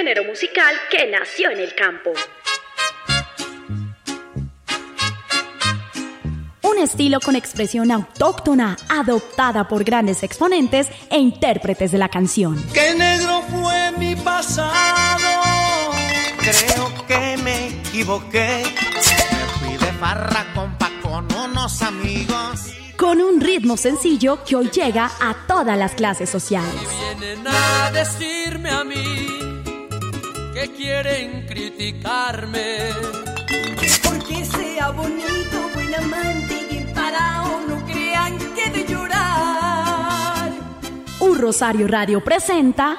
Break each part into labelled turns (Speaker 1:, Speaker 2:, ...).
Speaker 1: género musical que nació en el campo.
Speaker 2: Un estilo con expresión autóctona, adoptada por grandes exponentes e intérpretes de la canción.
Speaker 3: ¡Qué negro fue mi pasado! Creo que me equivoqué. Me fui de farra, compa, con unos amigos
Speaker 2: con un ritmo sencillo que hoy llega a todas las clases sociales.
Speaker 4: vienen a decirme a mí que quieren criticarme.
Speaker 5: Porque sea bonito, buen amante y parado, no crean que de llorar.
Speaker 2: Un Rosario Radio presenta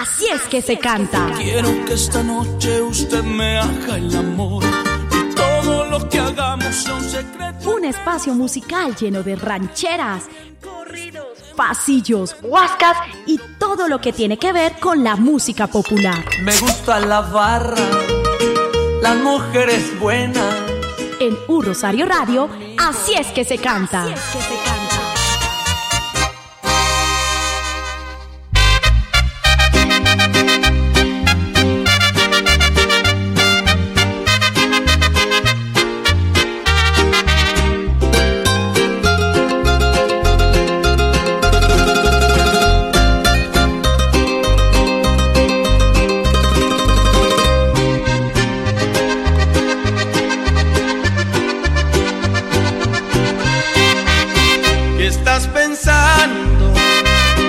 Speaker 2: Así es que se canta.
Speaker 3: Quiero que esta noche usted me haga el amor lo que hagamos son secretos.
Speaker 2: Un espacio musical lleno de rancheras, corridos, pasillos, huascas y todo lo que tiene que ver con la música popular.
Speaker 3: Me gusta la barra, las mujeres buenas.
Speaker 2: En Un Rosario Radio, así es que se canta. Así es que se canta.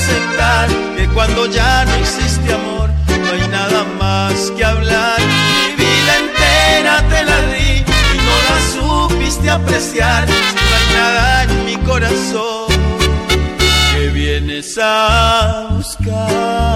Speaker 3: aceptar que cuando ya no existe amor nada más que hablar. Mi vida entera te la di y no la supiste apreciar. No hay nada en mi corazón que vienes a buscar.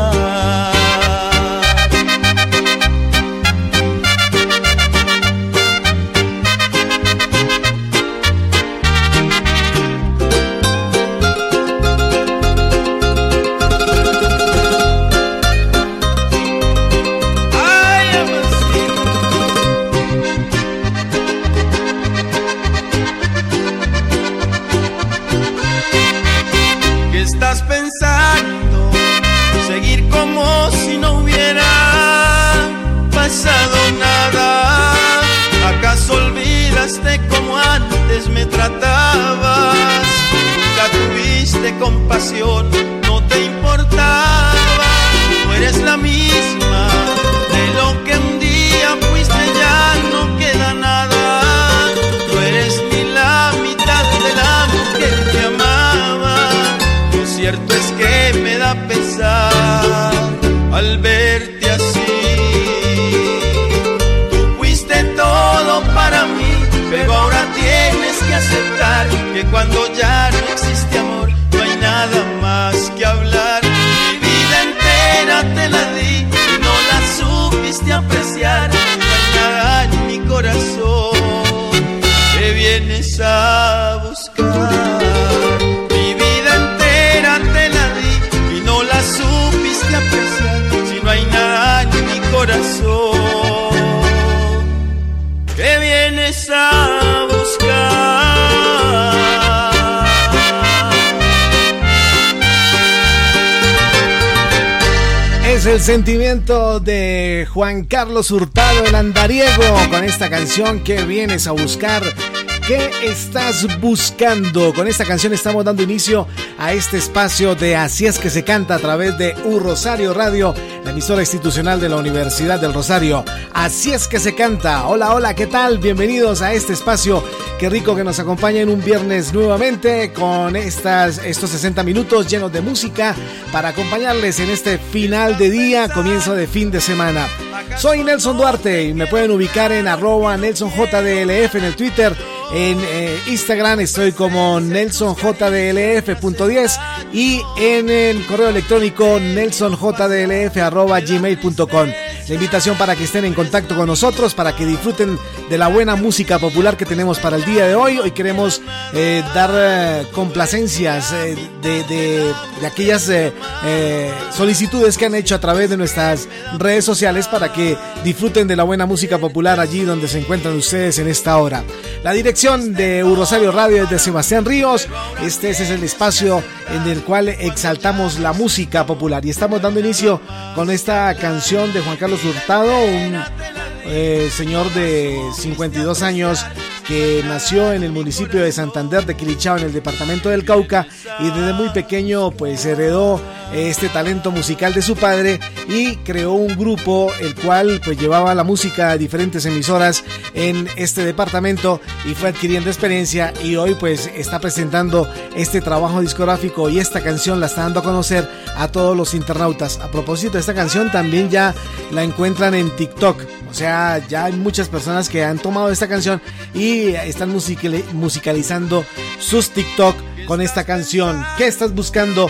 Speaker 3: Me tratabas, nunca tuviste compasión, no te importaba, no eres la misma
Speaker 6: sentimiento de Juan Carlos Hurtado, el andariego, con esta canción que vienes a buscar. ¿Qué estás buscando? Con esta canción estamos dando inicio a este espacio de Así es que se canta a través de U Rosario Radio, la emisora institucional de la Universidad del Rosario. Así es que se canta. Hola, hola, ¿qué tal? Bienvenidos a este espacio. Qué rico que nos acompañen un viernes nuevamente con estas, estos 60 minutos llenos de música para acompañarles en este final de día, comienzo de fin de semana. Soy Nelson Duarte y me pueden ubicar en arroba NelsonJDLF en el Twitter En eh, Instagram estoy como nelsonjdlf.10 y en el correo electrónico nelsonjdlf.gmail.com. La invitación para que estén en contacto con nosotros, para que disfruten de la buena música popular que tenemos para el día de hoy. Hoy queremos eh, dar eh, complacencias eh, de, de, aquellas solicitudes que han hecho a través de nuestras redes sociales para que disfruten de la buena música popular allí donde se encuentran ustedes en esta hora. La dirección de Rosario Radio es de Sebastián Ríos. Este, es el espacio en el cual exaltamos la música popular y estamos dando inicio con esta canción de Juan Carlos Hurtado, un eh, señor de 52 años que nació en el municipio de Santander de Quilichao en el departamento del Cauca y desde muy pequeño pues heredó este talento musical de su padre y creó un grupo el cual pues llevaba la música a diferentes emisoras en este departamento y fue adquiriendo experiencia y hoy pues está presentando este trabajo discográfico y esta canción la está dando a conocer a todos los internautas. A propósito, esta canción también ya la encuentran en TikTok. O sea, ya hay muchas personas que han tomado esta canción y están musicalizando sus TikTok con esta canción. ¿Qué estás buscando?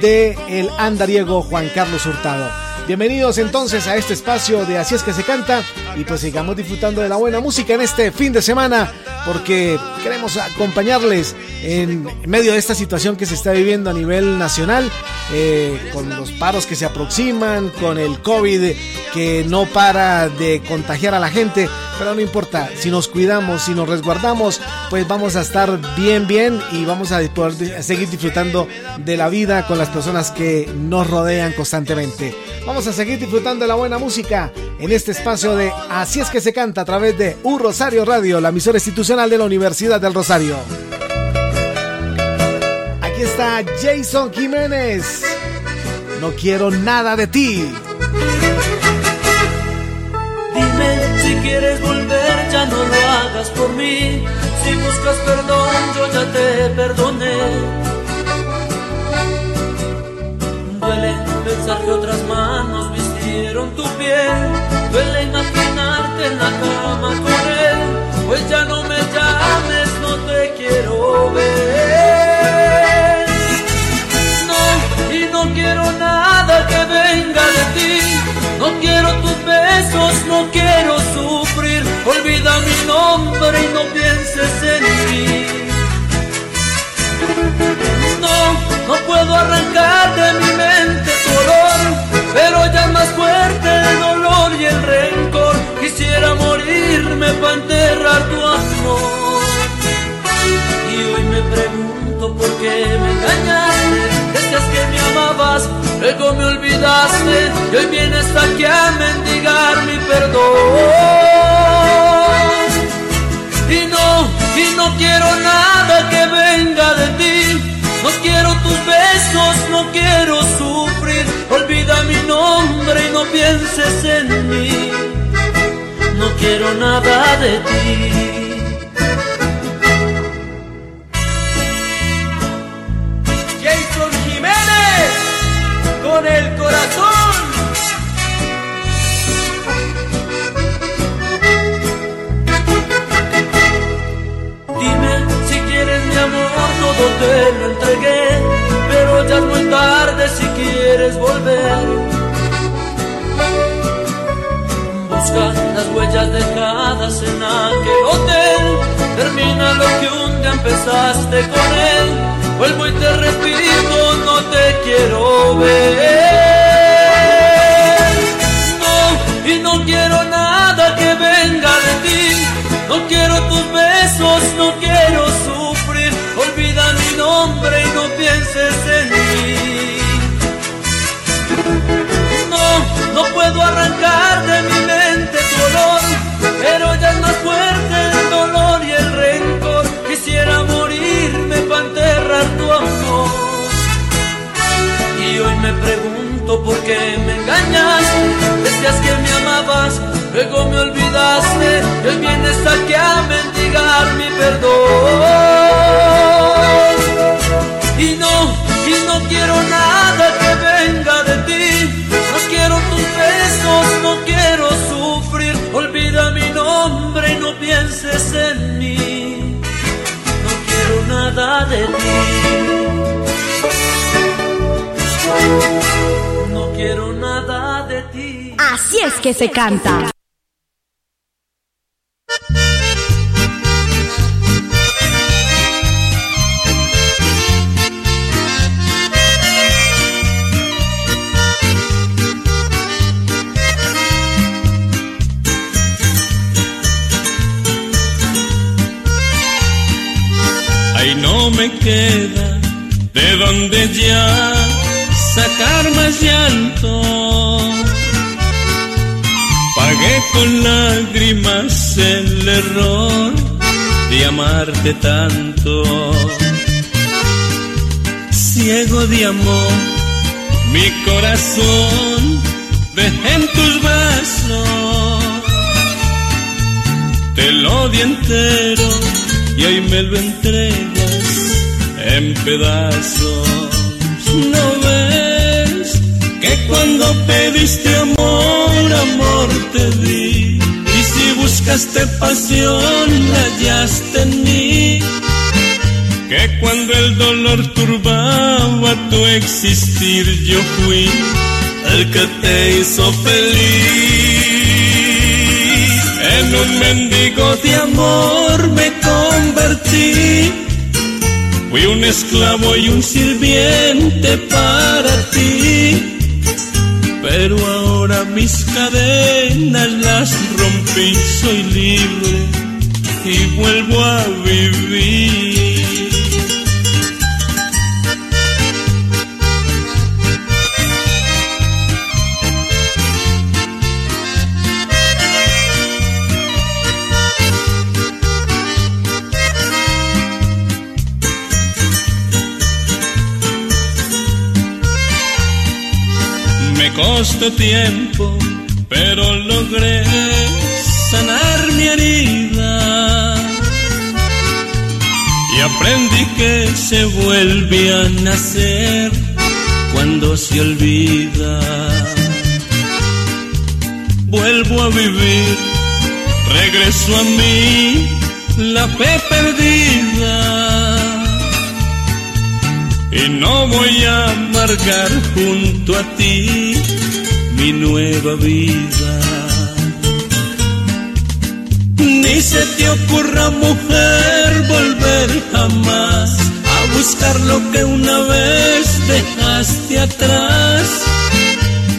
Speaker 6: De el andariego Juan Carlos Hurtado. Bienvenidos entonces a este espacio de Así es que se canta y pues sigamos disfrutando de la buena música en este fin de semana porque queremos acompañarles en medio de esta situación que se está viviendo a nivel nacional eh, con los paros que se aproximan, con el COVID que no para de contagiar a la gente, pero no importa, si nos cuidamos, si nos resguardamos, pues vamos a estar bien, bien y vamos a poder seguir disfrutando de la vida con las personas que nos rodean constantemente. A seguir disfrutando de la buena música en este espacio de Así es que se canta a través de Un Rosario Radio, la emisora institucional de la Universidad del Rosario. Aquí está Jason Jiménez. No quiero nada de ti.
Speaker 4: Dime si quieres volver, ya no lo hagas por mí. Si buscas perdón, yo ya te perdoné. Duele pensar que otras manos en la cama con él. Pues ya no me llames, no te quiero ver. No, y no quiero nada que venga de ti. No quiero tus besos, no quiero sufrir. Olvida mi nombre y no pienses en mí. No, no puedo arrancar de mi mente tu olor, pero ya es más fuerte el dolor y el rencor. Quisiera morirme para enterrar tu amor. Y hoy me pregunto por qué me engañaste. Decías que me amabas, luego me olvidaste. Y hoy vienes aquí a mendigar mi perdón. Y no, y no quiero nada que venga de ti. No quiero tus besos, no quiero sufrir. Olvida mi nombre y no pienses en mí. No quiero nada de ti.
Speaker 7: Jason Jiménez con el corazón.
Speaker 4: Dime si quieres mi amor, todo te lo entregué, pero ya es muy tarde si quieres volver. Las huellas dejadas en aquel hotel, termina lo que un día empezaste con él. Vuelvo y te repito, no te quiero ver. Pregunto por qué me engañaste. Decías que me amabas, luego me olvidaste. Y hoy vienes aquí a mendigar mi perdón. Y no, y no quiero nada que venga de ti. No quiero tus besos, no quiero sufrir. Olvida mi nombre y no pienses en mí. nada de ti. No quiero nada de ti.
Speaker 2: Así es que se canta.
Speaker 8: me queda de más llanto. Pagué con lágrimas el error de amarte tanto. Ciego de amor, mi corazón dejé en tus brazos. Te lo di entero y hoy me lo entregas en pedazos. ¿No ves cuando pediste amor, amor te di? Y si buscaste pasión, la hallaste en mí. Que cuando el dolor turbaba tu existir, yo fui el que te hizo feliz. En un mendigo de amor me convertí. Fui un esclavo y un sirviente para ti. Pero ahora mis cadenas las rompí, soy libre y vuelvo a vivir. Costó tiempo, pero logré sanar mi herida. Y aprendí que se vuelve a nacer cuando se olvida. Vuelvo a vivir, regreso a mí, la fe perdida y no voy a amargar junto a ti mi nueva vida. Ni se te ocurra mujer volver jamás a buscar lo que una vez dejaste atrás.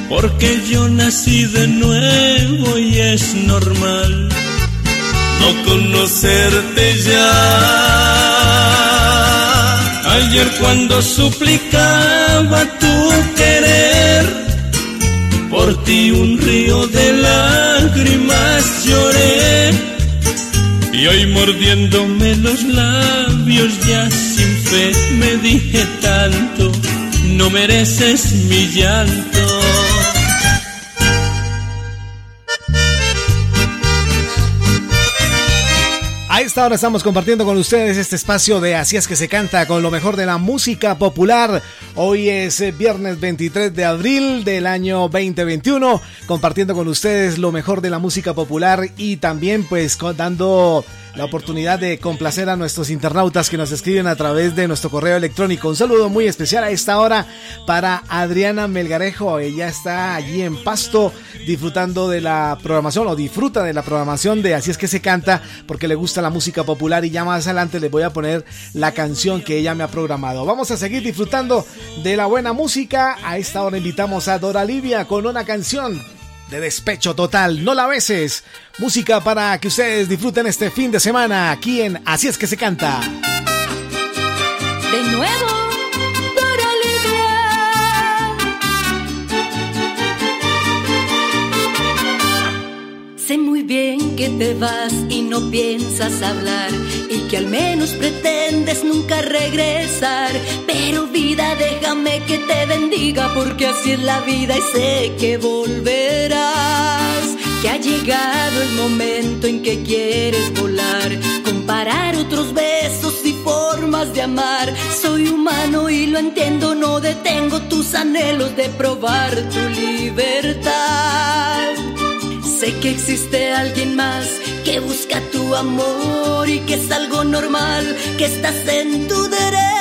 Speaker 8: Porque yo nací de nuevo y es normal no conocerte ya. Ayer cuando suplicaba tu querer, por ti un río de lágrimas lloré. Y hoy mordiéndome los labios ya sin fe me dije tanto, no mereces mi llanto.
Speaker 6: Esta hora estamos compartiendo con ustedes este espacio de Así es que se canta con lo mejor de la música popular. Hoy es eh, viernes 23 de abril del año 2021, compartiendo con ustedes lo mejor de la música popular y también pues dando la oportunidad de complacer a nuestros internautas que nos escriben a través de nuestro correo electrónico. Un saludo muy especial a esta hora para Adriana Melgarejo. Ella está allí en Pasto disfrutando de la programación o disfruta de la programación de Así es que se canta porque le gusta la música popular y ya más adelante les voy a poner la canción que ella me ha programado. Vamos a seguir disfrutando de la buena música. A esta hora invitamos a Dora Livia con una canción de despecho total. No la beses. Música para que ustedes disfruten este fin de semana aquí en Así es que se canta.
Speaker 5: De nuevo, bien que te vas y no piensas hablar y que al menos pretendes nunca regresar. Pero vida, déjame que te bendiga porque así es la vida y sé que volverás. Que ha llegado el momento en que quieres volar, comparar otros besos y formas de amar. Soy humano y lo entiendo, no detengo tus anhelos de probar tu libertad Sé que existe alguien más que busca tu amor y que es algo normal, que estás en tu derecho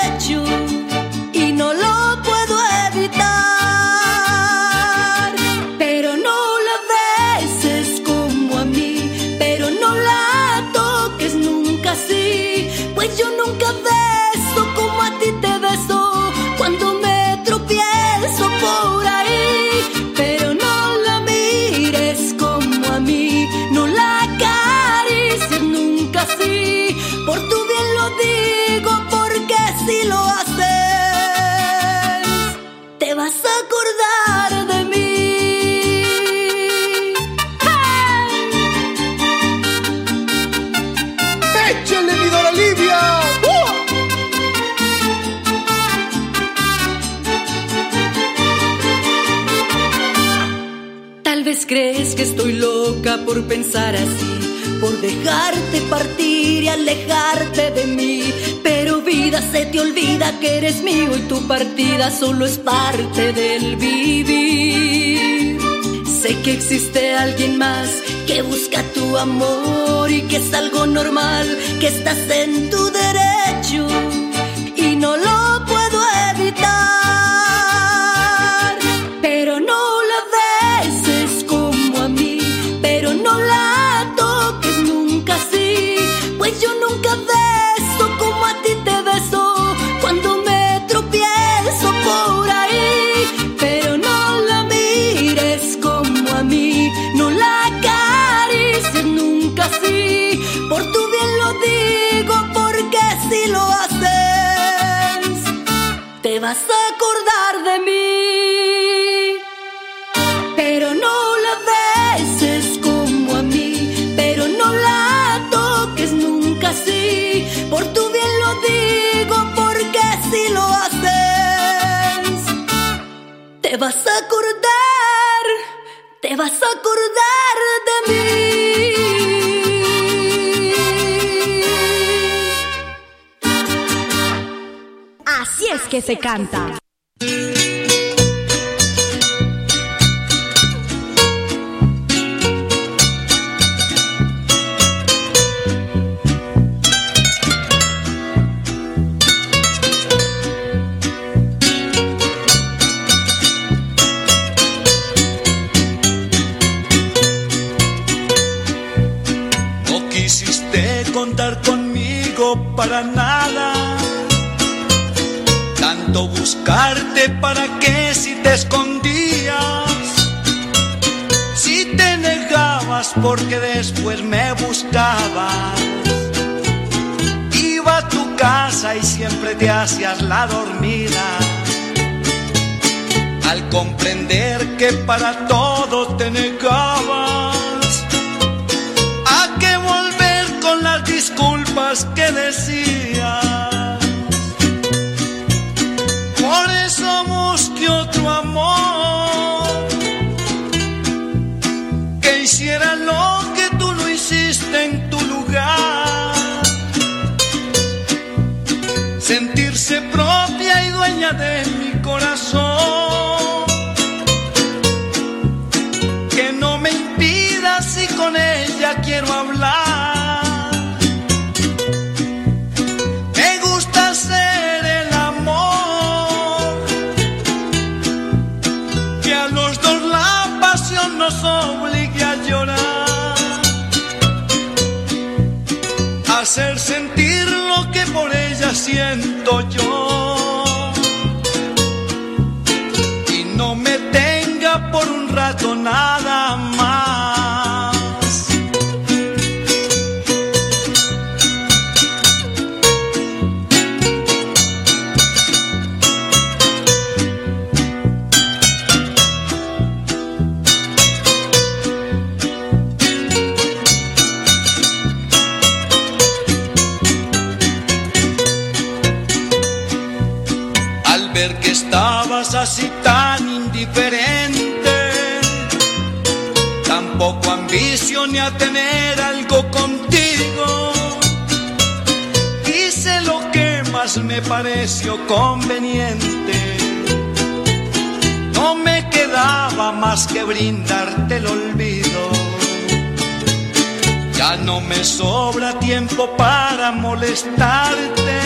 Speaker 5: pensar así, por dejarte partir y alejarte de mí. Pero vida se te olvida que eres mío y tu partida solo es parte del vivir. Sé que existe alguien más que busca tu amor y que es algo normal, que estás en tu derecho vas a acordar de mí. Pero no la beses como a mí, pero no la toques nunca así. Por tu bien lo digo, porque si lo haces, te vas a acordar, te vas a acordar
Speaker 2: que se canta.
Speaker 9: No quisiste contar conmigo para porque después me buscabas. Iba a tu casa y siempre te hacías la dormida. Al comprender que para todo te negabas, a que volver con las disculpas que decías otro amor hiciera lo que tú no hiciste en tu lugar. Sentirse propia y dueña de mi corazón. Que no me impida si con ella quiero hablar. Hacer sentir lo que por ella siento yo. Me pareció conveniente. No me quedaba más que brindarte el olvido. Ya no me sobra tiempo para molestarte.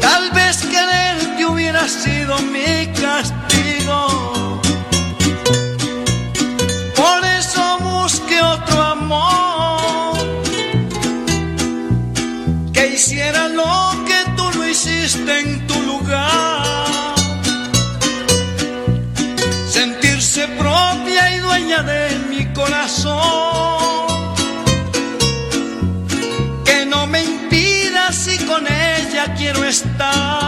Speaker 9: Tal vez quererte hubiera sido mi castigo. Por eso busqué otro amor hiciera lo que tú no hiciste en tu lugar. Sentirse propia y dueña de mi corazón. Que no me impida si con ella quiero estar.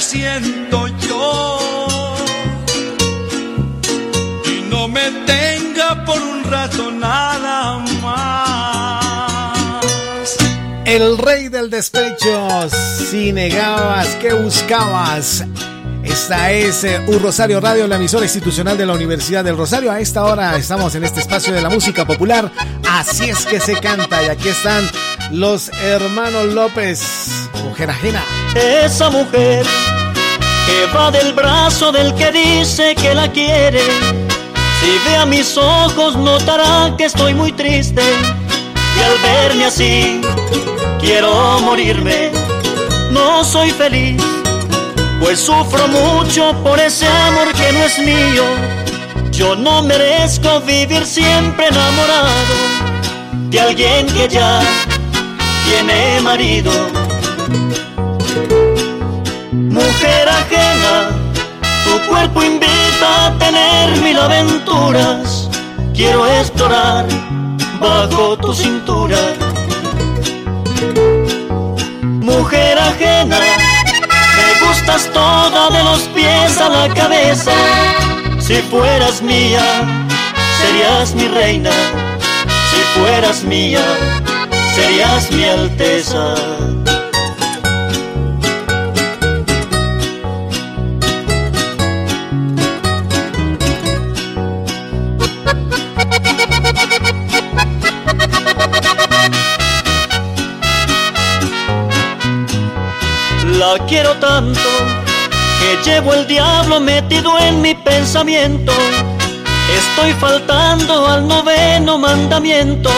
Speaker 9: Siento yo. Y no me tenga por un rato nada más.
Speaker 6: El rey del despecho, si negabas, ¿qué buscabas? Esta es eh, Un Rosario Radio, la emisora institucional de la Universidad del Rosario. A esta hora estamos en este espacio de la música popular. Así es que se canta. Y aquí están los hermanos López, mujer ajena.
Speaker 10: Esa mujer que va del brazo del que dice que la quiere. Si ve a mis ojos notará que estoy muy triste. Y al verme así, quiero morirme. No soy feliz, pues sufro mucho por ese amor que no es mío. Yo no merezco vivir siempre enamorado de alguien que ya tiene marido. Mujer ajena, tu cuerpo invita a tener mil aventuras. Quiero explorar bajo tu cintura. Mujer ajena, me gustas toda de los pies a la cabeza. Si fueras mía, serías mi reina. Si fueras mía, serías mi alteza. La quiero tanto que llevo el diablo metido en mi pensamiento. Estoy faltando al noveno mandamiento,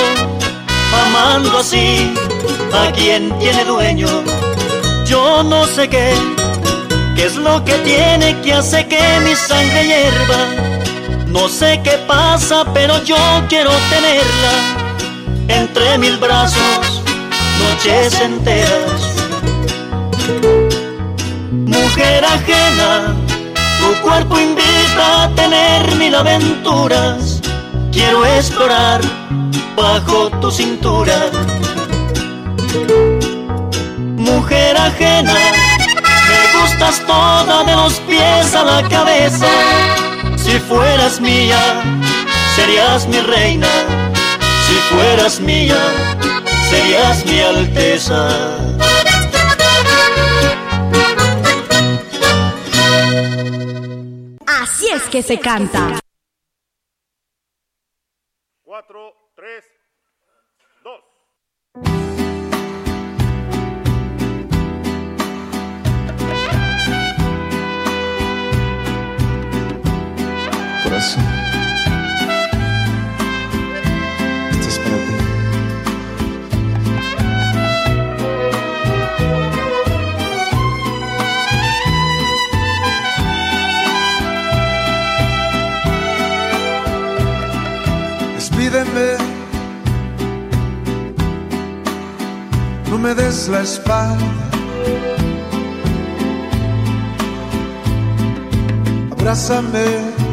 Speaker 10: así a quien tiene dueño. Yo no sé qué, qué es lo que tiene que hace que mi sangre hierva. No sé qué pasa, pero yo quiero tenerla entre mil brazos, noches enteras. Mujer ajena, tu cuerpo invita a tener mil aventuras. Quiero explorar bajo tu cintura. Mujer ajena, me gustas toda de los pies a la cabeza. Si fueras mía, serías mi reina. Si fueras mía, serías mi alteza.
Speaker 2: Así es que se canta.
Speaker 11: Corazón,
Speaker 12: no me des la espalda. Abrázame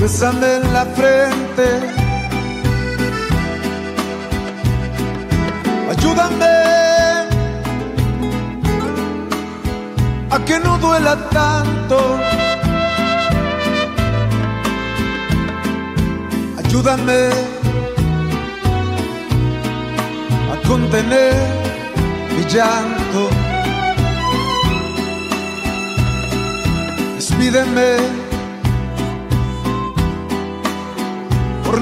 Speaker 12: y bésame en la frente. Ayúdame a que no duela tanto. Ayúdame a contener mi llanto. Despídeme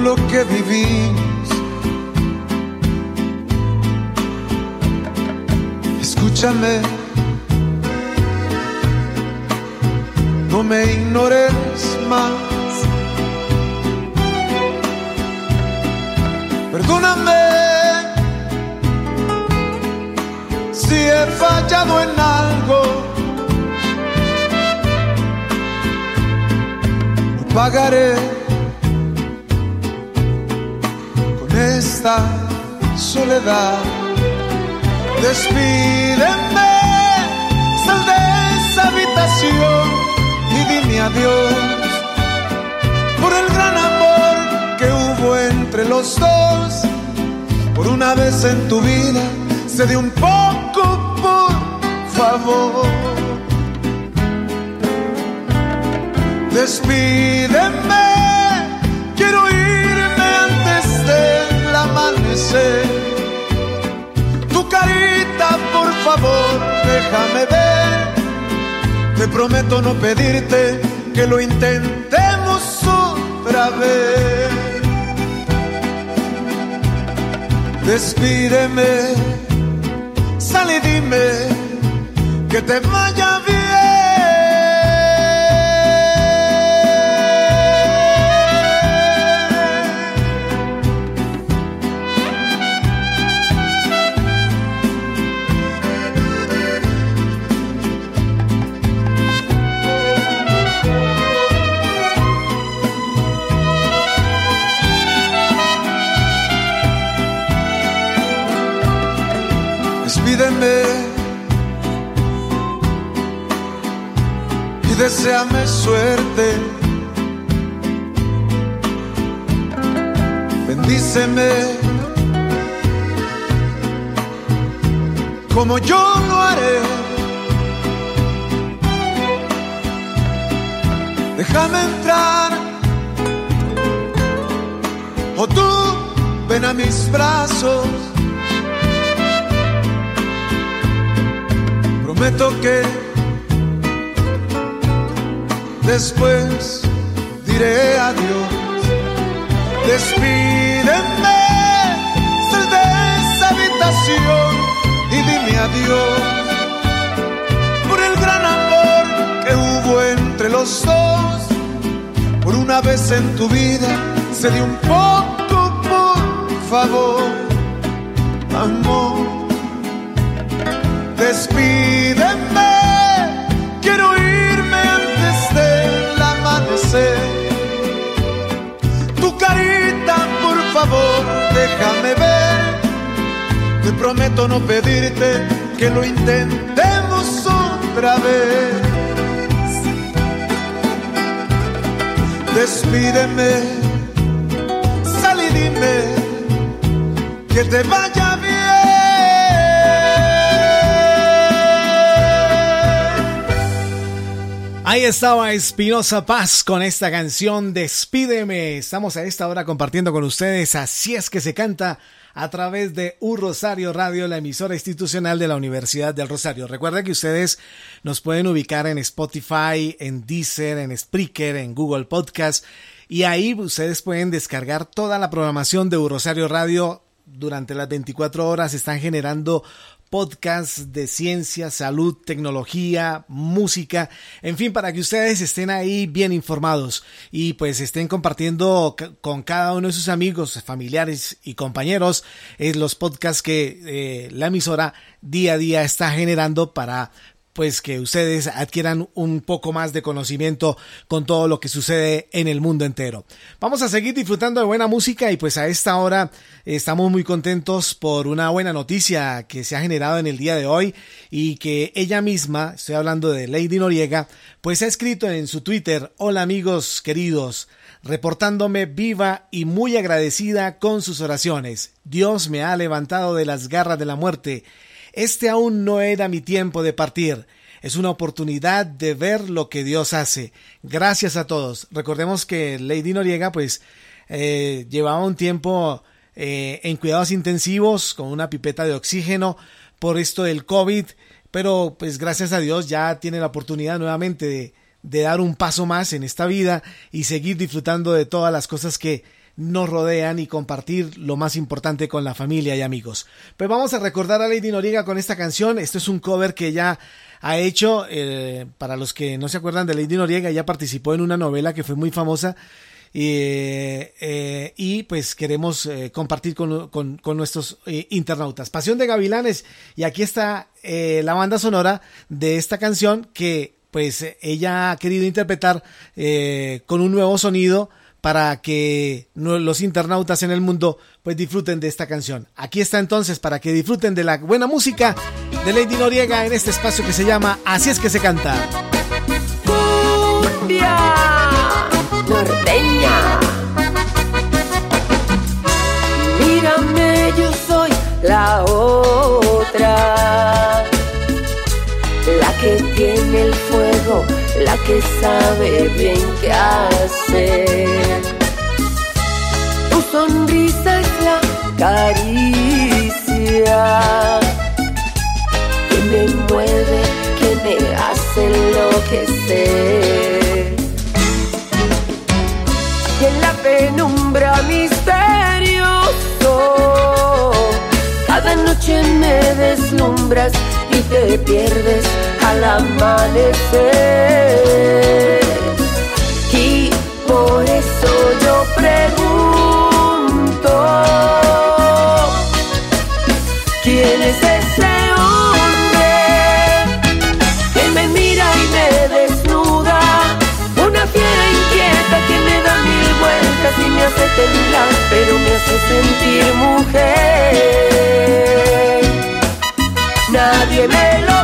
Speaker 12: lo que vivimos. Escúchame, no me ignores más. Perdóname si he fallado en algo. Pagaré esta soledad. Despídeme, sal de esa habitación y dime adiós por el gran amor que hubo entre los dos. Por una vez en tu vida, se de un poco, por favor. Despídeme, Tu carita, por favor, déjame ver. Te prometo no pedirte que lo intentemos otra vez. Despídeme, sal dime que te vaya bien. Despídeme y deseame suerte. Bendíceme como yo lo haré. Déjame entrar o tú ven a mis brazos. Prometo que después diré adiós. Despídeme, sal de esa habitación y dime adiós por el gran amor que hubo entre los dos. Por una vez en tu vida, se dio un poco, por favor, amor despídeme, quiero irme antes del amanecer. Tu carita, por favor, déjame ver. Te prometo no pedirte que lo intentemos otra vez. Despídeme, sal dime que te vaya
Speaker 6: Ahí estaba Espinosa Paz con esta canción Despídeme. Estamos a esta hora compartiendo con ustedes Así es que se canta a través de Un Rosario Radio, la emisora institucional de la Universidad del Rosario. Recuerden que ustedes nos pueden ubicar en Spotify, en Deezer, en Spreaker, en Google Podcast y ahí ustedes pueden descargar toda la programación de Un Rosario Radio durante las 24 horas. Están generando podcasts de ciencia, salud, tecnología, música, en fin, para que ustedes estén ahí bien informados y pues estén compartiendo con cada uno de sus amigos, familiares y compañeros eh, los podcasts que eh, la emisora día a día está generando para pues que ustedes adquieran un poco más de conocimiento con todo lo que sucede en el mundo entero. Vamos a seguir disfrutando de buena música y pues a esta hora estamos muy contentos por una buena noticia que se ha generado en el día de hoy y que ella misma, estoy hablando de Lady Noriega, pues ha escrito en su Twitter, hola amigos queridos, reportándome viva y muy agradecida con sus oraciones. Dios me ha levantado de las garras de la muerte este aún no era mi tiempo de partir. Es una oportunidad de ver lo que Dios hace. Gracias a todos. Recordemos que Lady Noriega pues eh, llevaba un tiempo eh, en cuidados intensivos con una pipeta de oxígeno por esto del COVID, pero pues gracias a Dios ya tiene la oportunidad nuevamente de, de dar un paso más en esta vida y seguir disfrutando de todas las cosas que nos rodean y compartir lo más importante con la familia y amigos. Pues vamos a recordar a Lady Noriega con esta canción. Esto es un cover que ya ha hecho, eh, para los que no se acuerdan de Lady Noriega, ya participó en una novela que fue muy famosa. Eh, y pues queremos eh, compartir con, con, nuestros internautas. Pasión de Gavilanes. Y aquí está la banda sonora de esta canción que pues ella ha querido interpretar con un nuevo sonido para que los internautas en el mundo pues disfruten de esta canción. Aquí está entonces para que disfruten de la buena música de Lady Noriega en este espacio que se llama Así es que se canta.
Speaker 13: Cumbia norteña. Mírame, yo soy la otra, la que tiene el fuego la que sabe bien qué hacer. Tu sonrisa es la caricia que me mueve, que me hace enloquecer. Y en la penumbra misterioso, cada noche me deslumbras y te pierdes al amanecer. Y por eso yo pregunto, ¿quién es ese hombre que me mira y me desnuda? Una fiera inquieta que me da mil vueltas y me hace temblar, pero me hace sentir mujer. Nadie me lo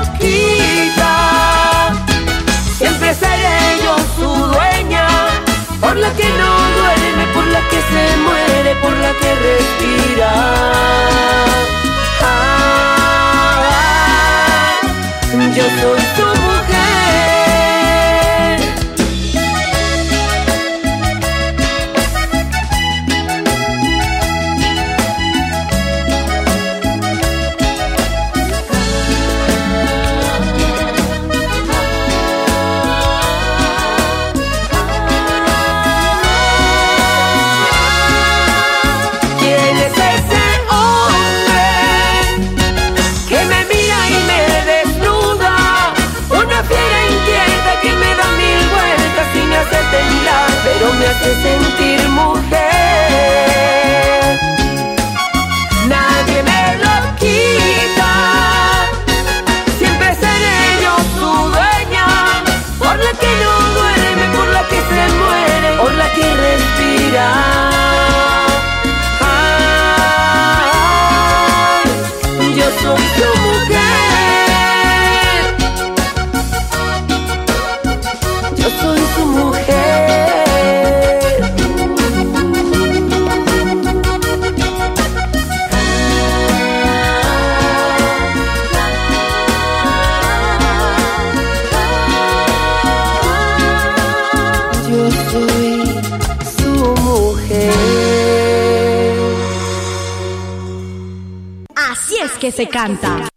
Speaker 13: se
Speaker 2: canta.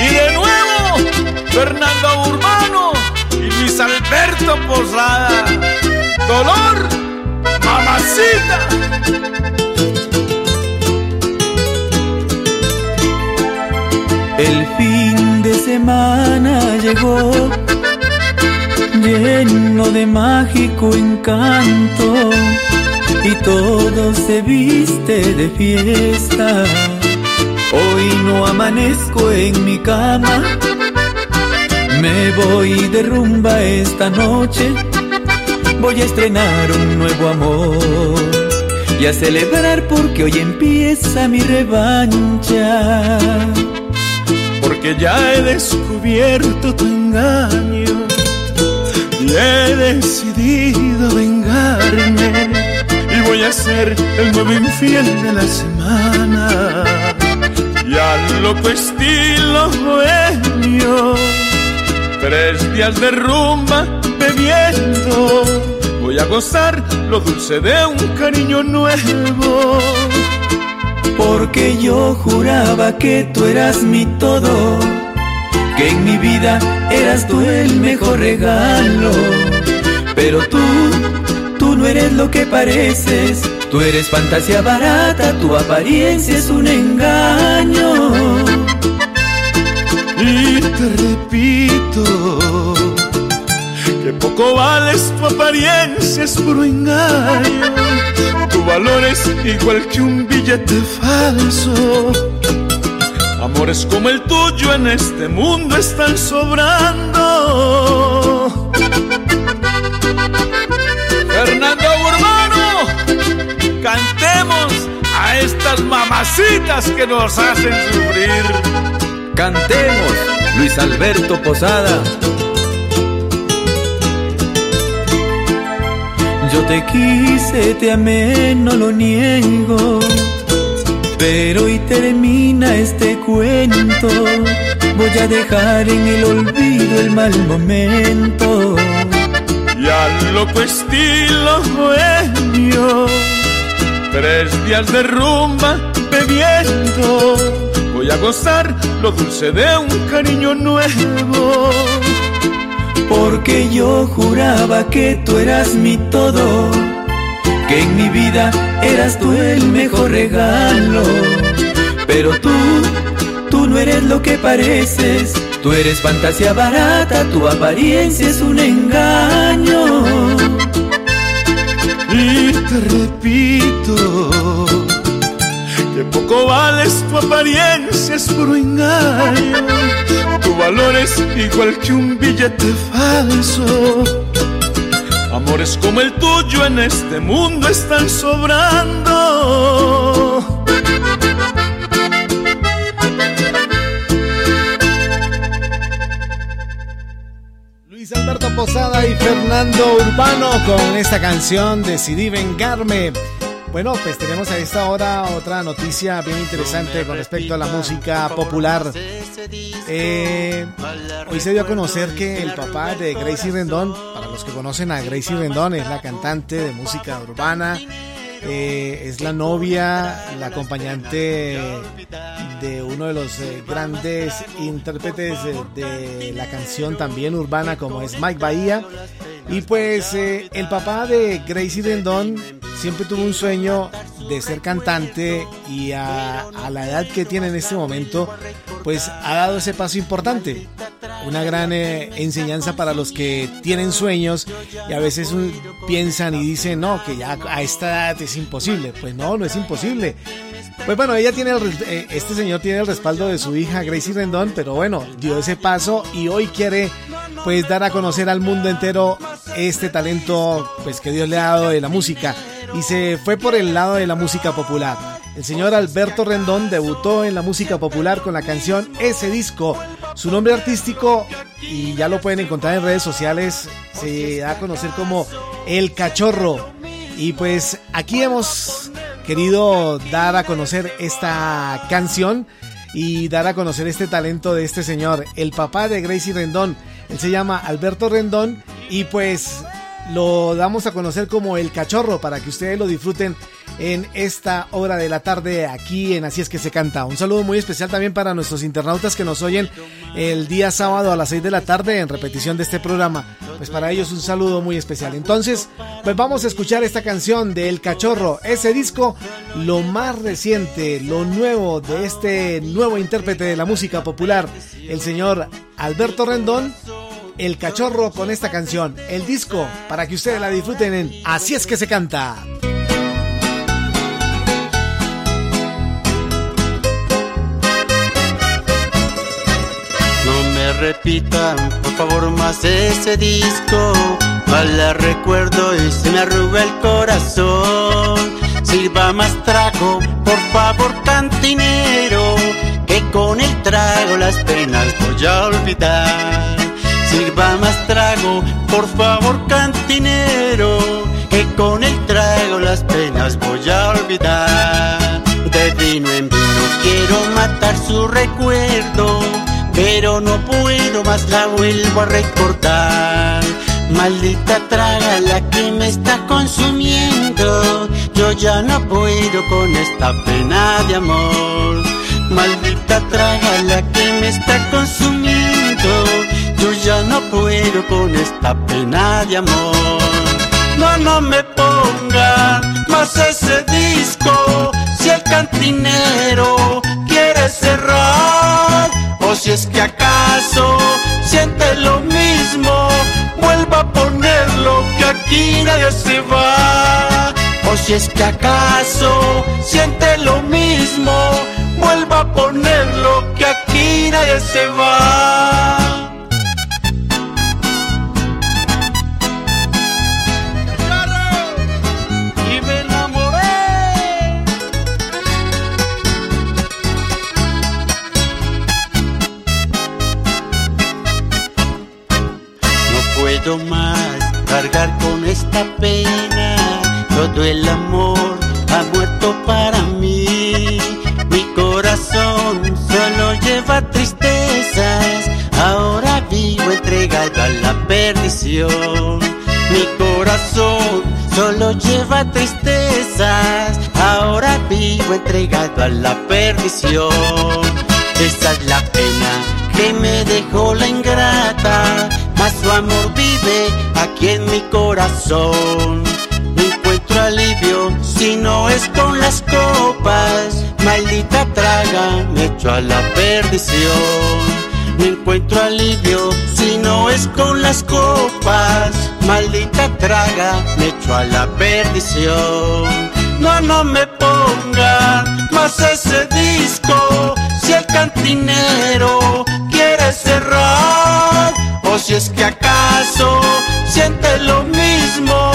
Speaker 9: Y de nuevo, Fernando Urbano y Luis Alberto Posada. Dolor, mamacita.
Speaker 14: El fin de semana llegó lleno de mágico encanto y todo se viste de fiesta. Hoy no amanezco en mi cama, me voy de rumba esta noche. Voy a estrenar un nuevo amor y a celebrar porque hoy empieza mi revancha.
Speaker 9: Porque ya he descubierto tu engaño y he decidido vengarme voy a ser el nuevo infiel de la semana. Y al loco estilo bohemio, tres días de rumba bebiendo, voy a gozar lo dulce de un cariño nuevo.
Speaker 14: Porque yo juraba que tú eras mi todo que en mi vida eras tú el mejor regalo. Pero tú, eres lo que pareces, tú eres fantasía barata, tu apariencia es un engaño.
Speaker 8: Y te repito que poco vales tu apariencia es puro engaño. Tu valor es igual que un billete falso. Amores como el tuyo en este mundo están sobrando. Cantemos a estas mamacitas que nos hacen sufrir.
Speaker 14: Cantemos, Luis Alberto Posada. Yo te quise, te amé, no lo niego. Pero hoy termina este cuento. Voy a dejar en el olvido el mal momento.
Speaker 8: Y al loco estilo bohemio, tres días de rumba bebiendo. Voy a gozar lo dulce de un cariño nuevo
Speaker 14: porque yo juraba que tú eras mi todo, que en mi vida eras tú el mejor regalo. Pero tú, tú no eres lo que pareces, tú eres fantasía barata, tu apariencia es un engaño.
Speaker 8: Te repito que poco vales tu apariencia es puro engaño tu valor es igual que un billete falso. Amores como el tuyo en este mundo están sobrando.
Speaker 6: Alberto Posada y Fernando Urbano con esta canción Decidí vengarme. Bueno, pues tenemos a esta hora otra noticia bien interesante con respecto a la música popular. Eh, hoy se dio a conocer que el papá de Gracie Rendón, para los que conocen a Gracie Rendón, es la cantante de música urbana, eh, es la novia, la acompañante de uno de los eh, grandes intérpretes de la canción también urbana como es Mike Bahía. Y pues el papá de Gracie Rendón siempre tuvo un sueño de ser cantante y a, la edad que tiene en este momento, pues ha dado ese paso importante. Una gran eh, enseñanza para los que tienen sueños y a veces piensan y dicen, no, que ya a esta edad es imposible. Pues no, no es imposible. Pues bueno, ella tiene eh, este señor tiene el respaldo de su hija Gracie Rendón, pero bueno, dio ese paso y hoy quiere pues dar a conocer al mundo entero este talento pues que Dios le ha dado de la música y se fue por el lado de la música popular. El señor Alberto Rendón debutó en la música popular con la canción Ese Disco. Su nombre artístico, y ya lo pueden encontrar en redes sociales, se da a conocer como El Cachorro. Y pues aquí hemos querido dar a conocer esta canción y dar a conocer este talento de este señor, el papá de Gracie Rendón. Él se llama Alberto Rendón y pues lo damos a conocer como El Cachorro para que ustedes lo disfruten en esta hora de la tarde aquí en Así es que se canta. Un saludo muy especial también para nuestros internautas que nos oyen el día sábado a las 6 de la tarde en repetición de este programa. Pues para ellos un saludo muy especial. Entonces, pues vamos a escuchar esta canción de El Cachorro, ese disco, lo más reciente, lo nuevo de este nuevo intérprete de la música popular, el señor Alberto Rendón el Cachorro con esta canción, el disco, para que ustedes la disfruten en Así es que se canta.
Speaker 3: No me repitan, por favor, más ese disco. Mal recuerdo y se me arruga el corazón. Sirva más trago, por favor, cantinero, que con el trago las penas voy a olvidar sirva más trago, por favor cantinero, que con el trago las penas voy a olvidar. De vino en vino quiero matar su recuerdo, pero no puedo más la vuelvo a recordar. Maldita traga la que me está consumiendo, yo ya no puedo con esta pena de amor. Maldita traga la que me está consumiendo puedo con esta pena de amor. No, no me ponga más ese disco si el cantinero quiere cerrar. O si es que acaso siente lo mismo, vuelva a ponerlo que aquí nadie se va. O si es que acaso siente lo mismo, vuelva a ponerlo que aquí nadie se va. Más cargar con esta pena. Todo el amor ha muerto para mí. Mi corazón solo lleva tristezas. Ahora vivo entregado a la perdición. Mi corazón solo lleva tristezas. Ahora vivo entregado a la perdición. Esa es la pena que me dejó la ingrata, su amor vive aquí en mi corazón. Encuentro alivio si no es con las copas, maldita traga, me echo a la perdición. No encuentro alivio si no es con las copas, maldita traga, me echo a la perdición. No, no me ponga más ese disco si el cantinero quiere cerrar. O si es que acaso siente lo mismo,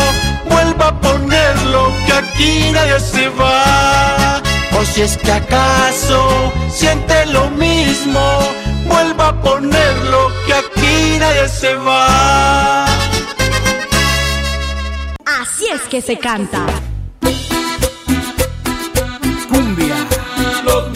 Speaker 3: vuelva a ponerlo que aquí nadie se va. O si es que acaso siente lo mismo, vuelva a ponerlo que aquí nadie se va.
Speaker 2: Así es que se canta.
Speaker 14: Cumbia.
Speaker 7: Los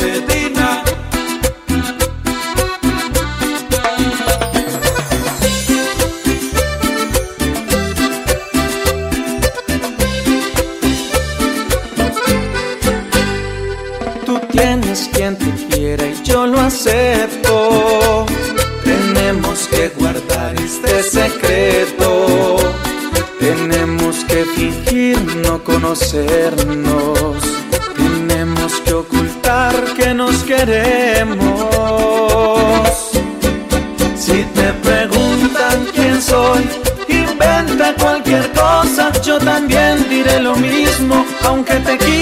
Speaker 14: yo lo acepto. Tenemos que guardar este secreto. Tenemos que fingir no conocernos. Tenemos que ocultar que nos queremos. Si te preguntan quién soy, inventa cualquier cosa. Yo también diré lo mismo, aunque te quito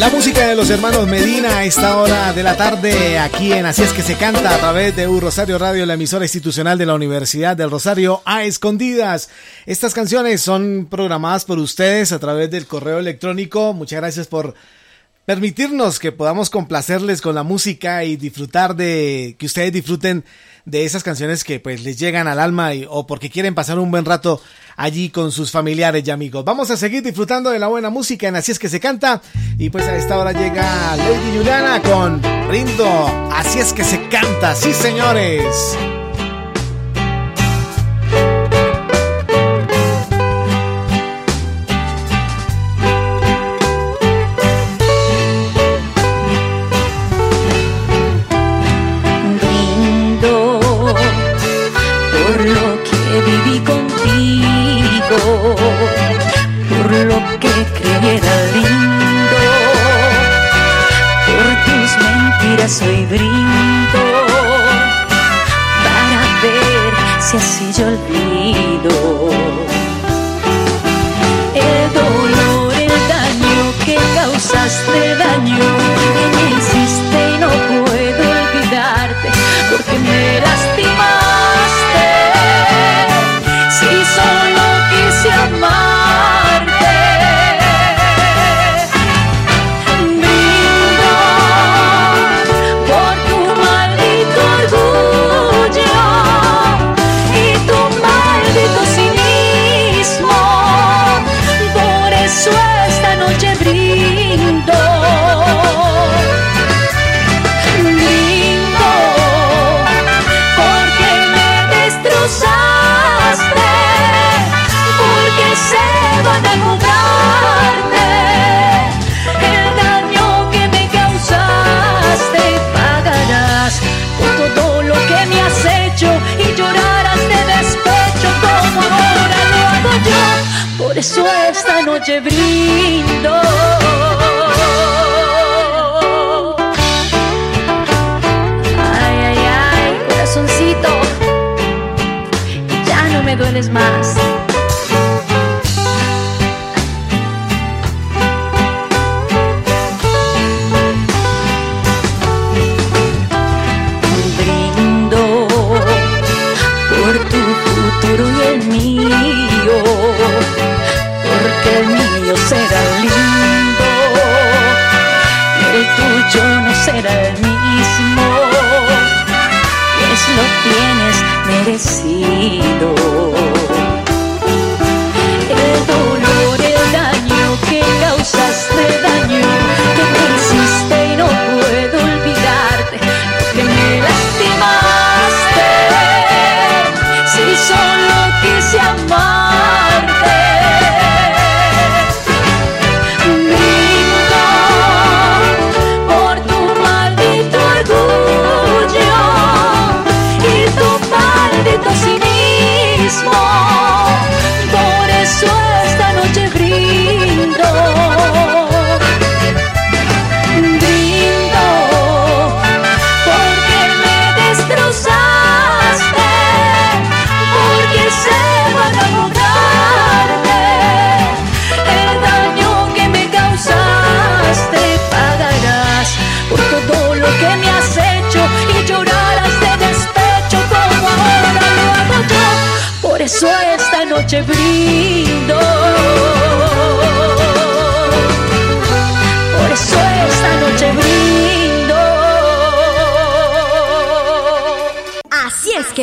Speaker 14: La
Speaker 5: música de los hermanos Medina a esta hora de la tarde aquí en Así es que se canta a través de U Rosario Radio, la emisora institucional de la Universidad del Rosario a escondidas. Estas canciones son programadas por ustedes a través del correo electrónico. Muchas gracias por permitirnos que podamos complacerles con la música y disfrutar de que ustedes disfruten de esas canciones que pues les llegan al alma o porque quieren pasar un buen rato allí con sus familiares y amigos. Vamos a seguir disfrutando de la buena música en Así es que se canta. Y pues a esta hora llega Lady Juliana con Brindo. Así es que se canta, sí señores.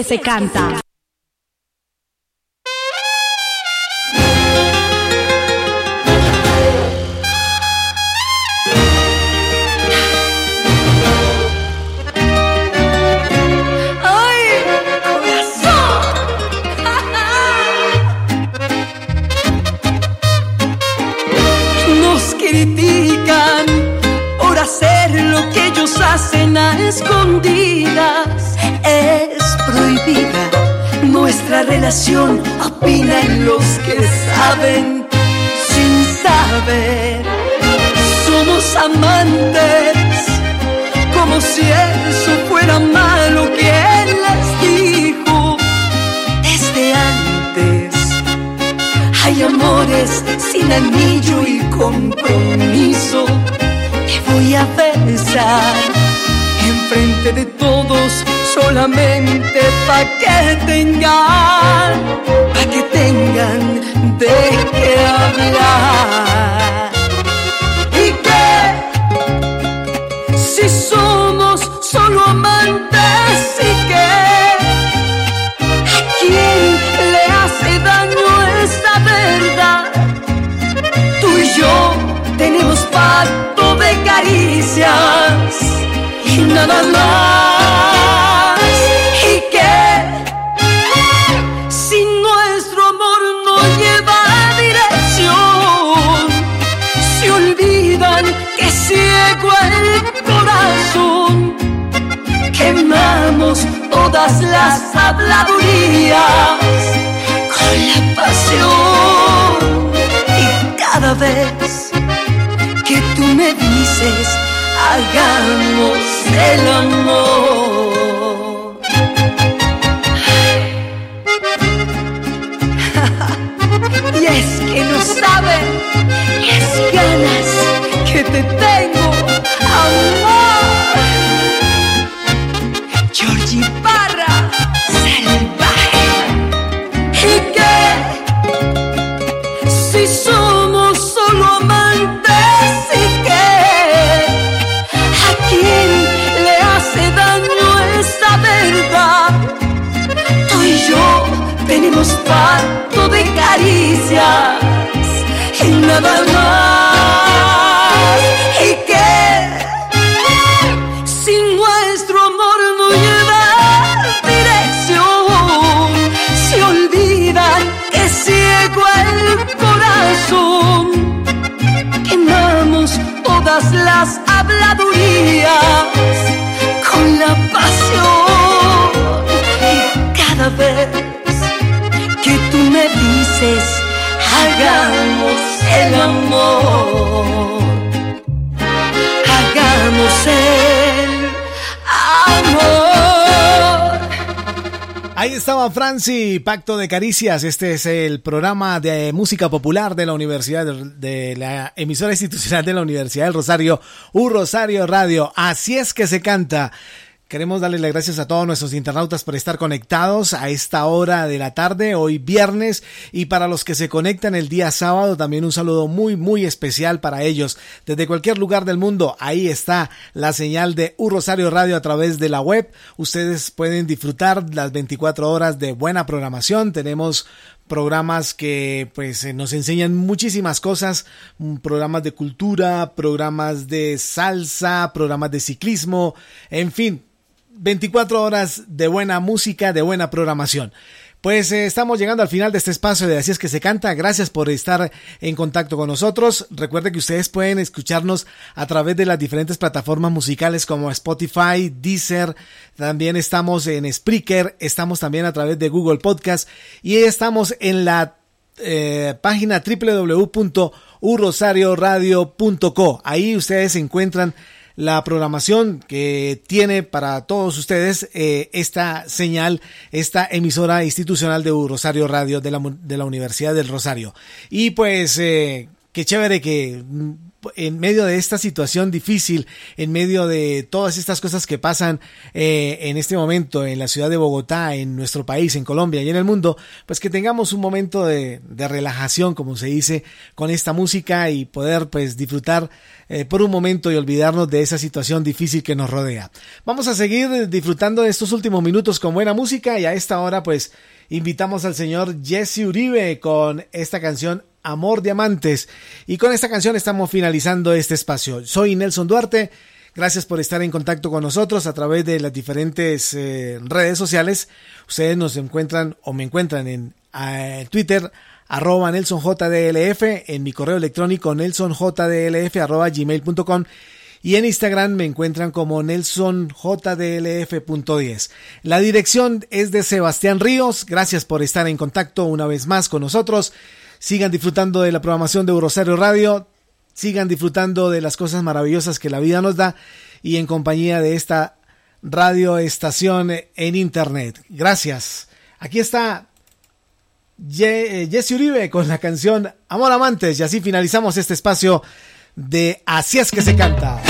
Speaker 15: Se
Speaker 2: canta.
Speaker 6: Estaba Franci, Pacto de Caricias. Este es el programa de música popular de la Universidad de, de la emisora institucional de la Universidad del Rosario, U Rosario Radio. Así es que se canta. Queremos darle las gracias a todos nuestros internautas por estar conectados a esta hora de la tarde, hoy viernes, y para los que se conectan el día sábado, también un saludo muy, muy especial para ellos. Desde cualquier lugar del mundo, ahí está la señal de U Rosario Radio a través de la web. Ustedes pueden disfrutar las 24 horas de buena programación. Tenemos programas que pues eh, nos enseñan muchísimas cosas, mm, programas de cultura, programas de salsa, programas de ciclismo, en fin, 24 horas de buena música, de buena programación. Pues eh, estamos llegando al final de este espacio de Así es que se canta. Gracias por estar en contacto con nosotros. Recuerde que ustedes pueden escucharnos a través de las diferentes plataformas musicales como Spotify, Deezer. También estamos en Spreaker. Estamos también a través de Google Podcast. Y estamos en la eh, página www.urosarioradio.co. Ahí ustedes encuentran la programación que tiene para todos ustedes eh, esta señal, esta emisora institucional de Rosario Radio de la, de la Universidad del Rosario. Y pues eh, qué chévere que en medio de esta situación difícil, en medio de todas estas cosas que pasan eh, en este momento en la ciudad de Bogotá, en nuestro país, en Colombia y en el mundo, pues que tengamos un momento de, de relajación, como se dice, con esta música y poder pues disfrutar eh, por un momento y olvidarnos de esa situación difícil que nos rodea. Vamos a seguir disfrutando de estos últimos minutos con buena música y a esta hora pues invitamos al señor Jesse Uribe con esta canción Amor Diamantes. Y con esta canción estamos finalizando este espacio. Soy Nelson Duarte. Gracias por estar en contacto con nosotros a través de las diferentes eh, redes sociales. Ustedes nos encuentran o me encuentran en eh, Twitter arroba nelsonjdlf, en mi correo electrónico nelsonjdlf arroba y en Instagram me encuentran como nelsonjdlf.10. La dirección es de Sebastián Ríos. Gracias por estar en contacto una vez más con nosotros. Sigan disfrutando de la programación de Rosario Radio.
Speaker 9: sigan disfrutando de las cosas maravillosas que la vida nos da y en compañía de esta radio estación en internet. Gracias. Aquí está eh, Jesse Uribe con la canción Amor Amantes y así finalizamos este espacio de Así es que se canta.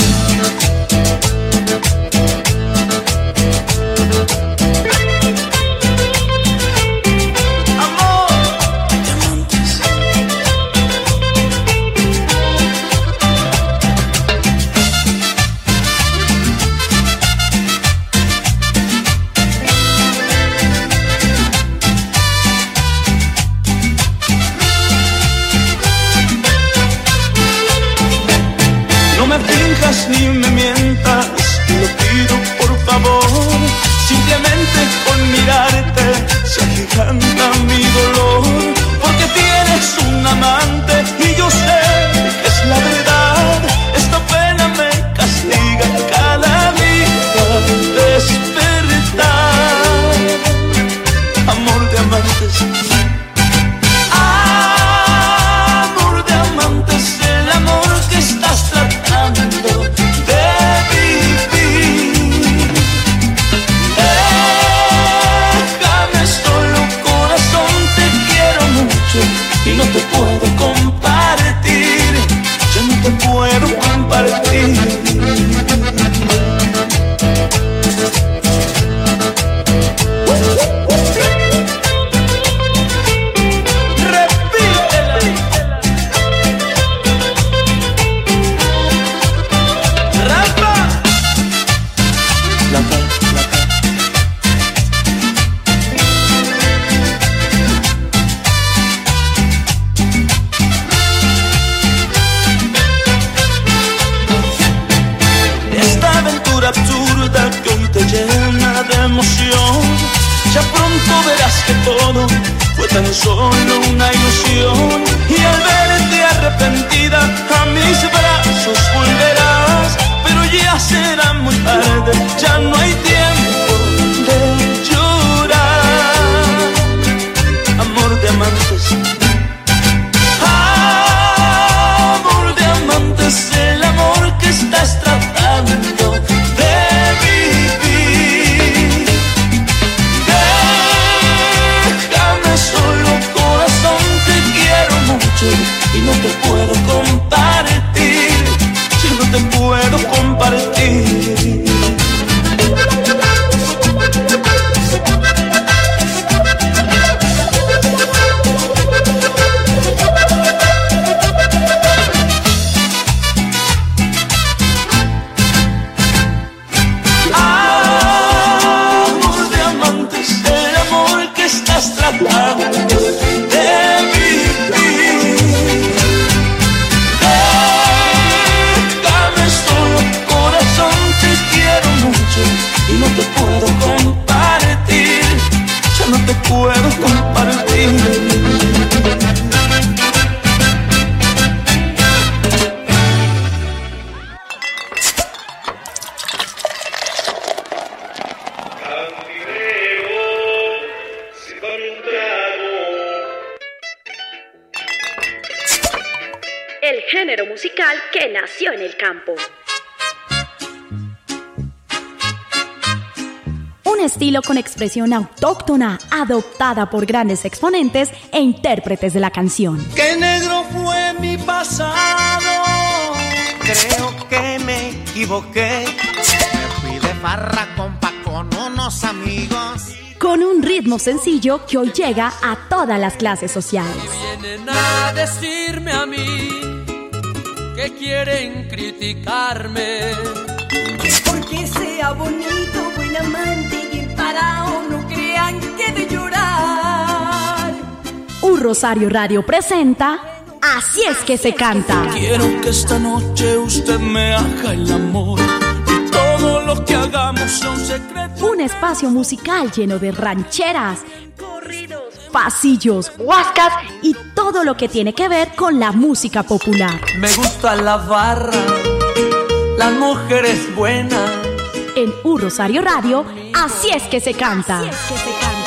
Speaker 16: Con
Speaker 2: expresión autóctona, adoptada por grandes exponentes e intérpretes de la canción.
Speaker 16: ¡Qué negro fue mi pasado! Creo que me equivoqué. Me fui de farra compa con unos amigos.
Speaker 2: Con un ritmo sencillo que hoy llega a todas las clases sociales.
Speaker 4: vienen a decirme a mí que quieren criticarme.
Speaker 17: Porque sea bonito, buen amante
Speaker 2: Rosario Radio presenta Así es que se canta.
Speaker 16: Quiero que esta noche usted me haga el amor y todo lo que hagamos son secretos.
Speaker 2: Un espacio musical lleno de rancheras, corridos, pasillos, huascas y todo lo que tiene que ver con la música popular.
Speaker 4: Me gusta la barra, las mujeres buenas
Speaker 2: en Un Rosario Radio, así es que se canta. Así es que se canta.